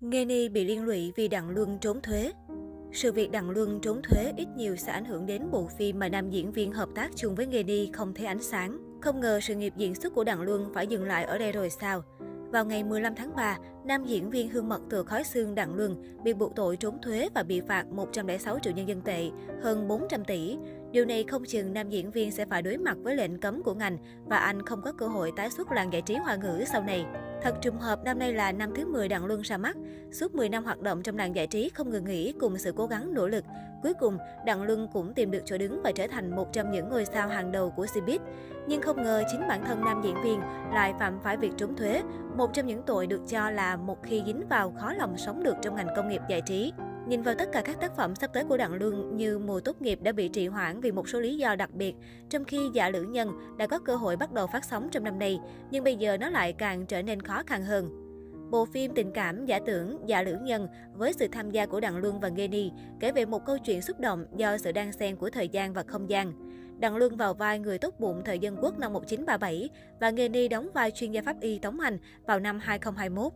Nghê bị liên lụy vì Đặng Luân trốn thuế. Sự việc Đặng Luân trốn thuế ít nhiều sẽ ảnh hưởng đến bộ phim mà nam diễn viên hợp tác chung với Nghê không thấy ánh sáng. Không ngờ sự nghiệp diễn xuất của Đặng Luân phải dừng lại ở đây rồi sao? Vào ngày 15 tháng 3, nam diễn viên hương mật từ khói xương Đặng Luân bị buộc tội trốn thuế và bị phạt 106 triệu nhân dân tệ, hơn 400 tỷ. Điều này không chừng nam diễn viên sẽ phải đối mặt với lệnh cấm của ngành và anh không có cơ hội tái xuất làng giải trí hoa ngữ sau này. Thật trùng hợp năm nay là năm thứ 10 Đặng Luân ra mắt. Suốt 10 năm hoạt động trong làng giải trí không ngừng nghỉ cùng sự cố gắng nỗ lực. Cuối cùng, Đặng Luân cũng tìm được chỗ đứng và trở thành một trong những ngôi sao hàng đầu của Cbiz. Nhưng không ngờ chính bản thân nam diễn viên lại phạm phải việc trốn thuế, một trong những tội được cho là một khi dính vào khó lòng sống được trong ngành công nghiệp giải trí. Nhìn vào tất cả các tác phẩm sắp tới của Đặng Luân như Mùa tốt nghiệp đã bị trì hoãn vì một số lý do đặc biệt, trong khi Dạ Lữ Nhân đã có cơ hội bắt đầu phát sóng trong năm nay, nhưng bây giờ nó lại càng trở nên khó khăn hơn. Bộ phim tình cảm giả tưởng Dạ Lữ Nhân với sự tham gia của Đặng Luân và Nghê kể về một câu chuyện xúc động do sự đan xen của thời gian và không gian. Đặng Luân vào vai người tốt bụng thời dân quốc năm 1937 và Nghê đóng vai chuyên gia pháp y Tống Hành vào năm 2021.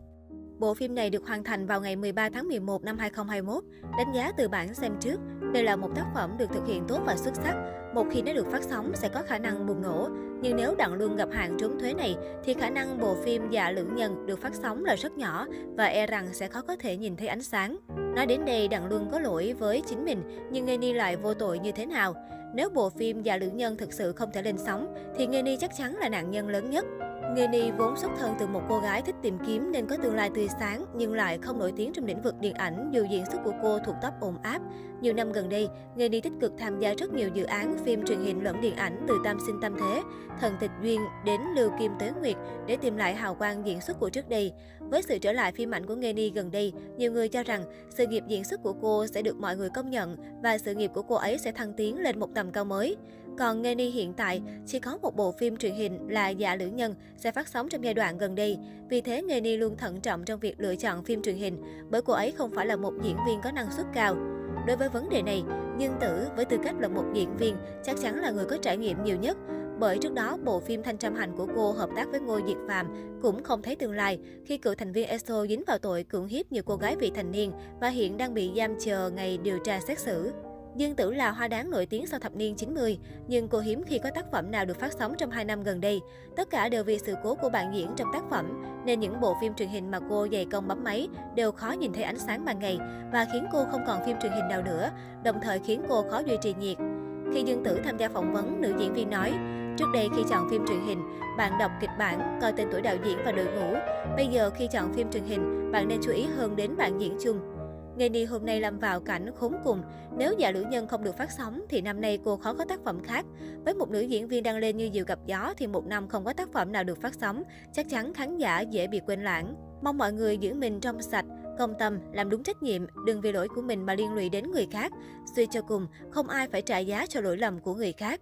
Bộ phim này được hoàn thành vào ngày 13 tháng 11 năm 2021. Đánh giá từ bản xem trước, đây là một tác phẩm được thực hiện tốt và xuất sắc. Một khi nó được phát sóng sẽ có khả năng bùng nổ. Nhưng nếu Đặng luôn gặp hạn trốn thuế này, thì khả năng bộ phim Dạ Lưỡng Nhân được phát sóng là rất nhỏ và e rằng sẽ khó có thể nhìn thấy ánh sáng. Nói đến đây, Đặng Luân có lỗi với chính mình, nhưng Nghê Ni lại vô tội như thế nào? Nếu bộ phim Dạ Lưỡng Nhân thực sự không thể lên sóng, thì Nghê Ni chắc chắn là nạn nhân lớn nhất. Nghê vốn xuất thân từ một cô gái thích tìm kiếm nên có tương lai tươi sáng nhưng lại không nổi tiếng trong lĩnh vực điện ảnh, dù diễn xuất của cô thuộc top ồn áp. Nhiều năm gần đây, Nghê Ni tích cực tham gia rất nhiều dự án phim truyền hình lẫn điện ảnh từ Tam Sinh Tam Thế, Thần Tịch Duyên đến Lưu Kim Tế Nguyệt để tìm lại hào quang diễn xuất của trước đây. Với sự trở lại phim ảnh của Nghê Ni gần đây, nhiều người cho rằng sự nghiệp diễn xuất của cô sẽ được mọi người công nhận và sự nghiệp của cô ấy sẽ thăng tiến lên một tầm cao mới. Còn Nghê Ni hiện tại chỉ có một bộ phim truyền hình là Dạ Lữ Nhân sẽ phát sóng trong giai đoạn gần đây. Vì thế, Nghê Ni luôn thận trọng trong việc lựa chọn phim truyền hình, bởi cô ấy không phải là một diễn viên có năng suất cao. Đối với vấn đề này, nhưng Tử với tư cách là một diễn viên chắc chắn là người có trải nghiệm nhiều nhất. Bởi trước đó, bộ phim Thanh Trăm Hành của cô hợp tác với Ngô Diệt Phạm cũng không thấy tương lai khi cựu thành viên ESO dính vào tội cưỡng hiếp nhiều cô gái vị thành niên và hiện đang bị giam chờ ngày điều tra xét xử. Dương Tử là hoa đáng nổi tiếng sau thập niên 90, nhưng cô hiếm khi có tác phẩm nào được phát sóng trong 2 năm gần đây. Tất cả đều vì sự cố của bạn diễn trong tác phẩm, nên những bộ phim truyền hình mà cô dày công bấm máy đều khó nhìn thấy ánh sáng ban ngày và khiến cô không còn phim truyền hình nào nữa, đồng thời khiến cô khó duy trì nhiệt. Khi Dương Tử tham gia phỏng vấn, nữ diễn viên nói, Trước đây khi chọn phim truyền hình, bạn đọc kịch bản, coi tên tuổi đạo diễn và đội ngũ. Bây giờ khi chọn phim truyền hình, bạn nên chú ý hơn đến bạn diễn chung. Ngày Ni hôm nay lâm vào cảnh khốn cùng. Nếu dạ lữ nhân không được phát sóng thì năm nay cô khó có tác phẩm khác. Với một nữ diễn viên đang lên như diều gặp gió thì một năm không có tác phẩm nào được phát sóng, chắc chắn khán giả dễ bị quên lãng. Mong mọi người giữ mình trong sạch, công tâm, làm đúng trách nhiệm, đừng vì lỗi của mình mà liên lụy đến người khác. Suy cho cùng, không ai phải trả giá cho lỗi lầm của người khác.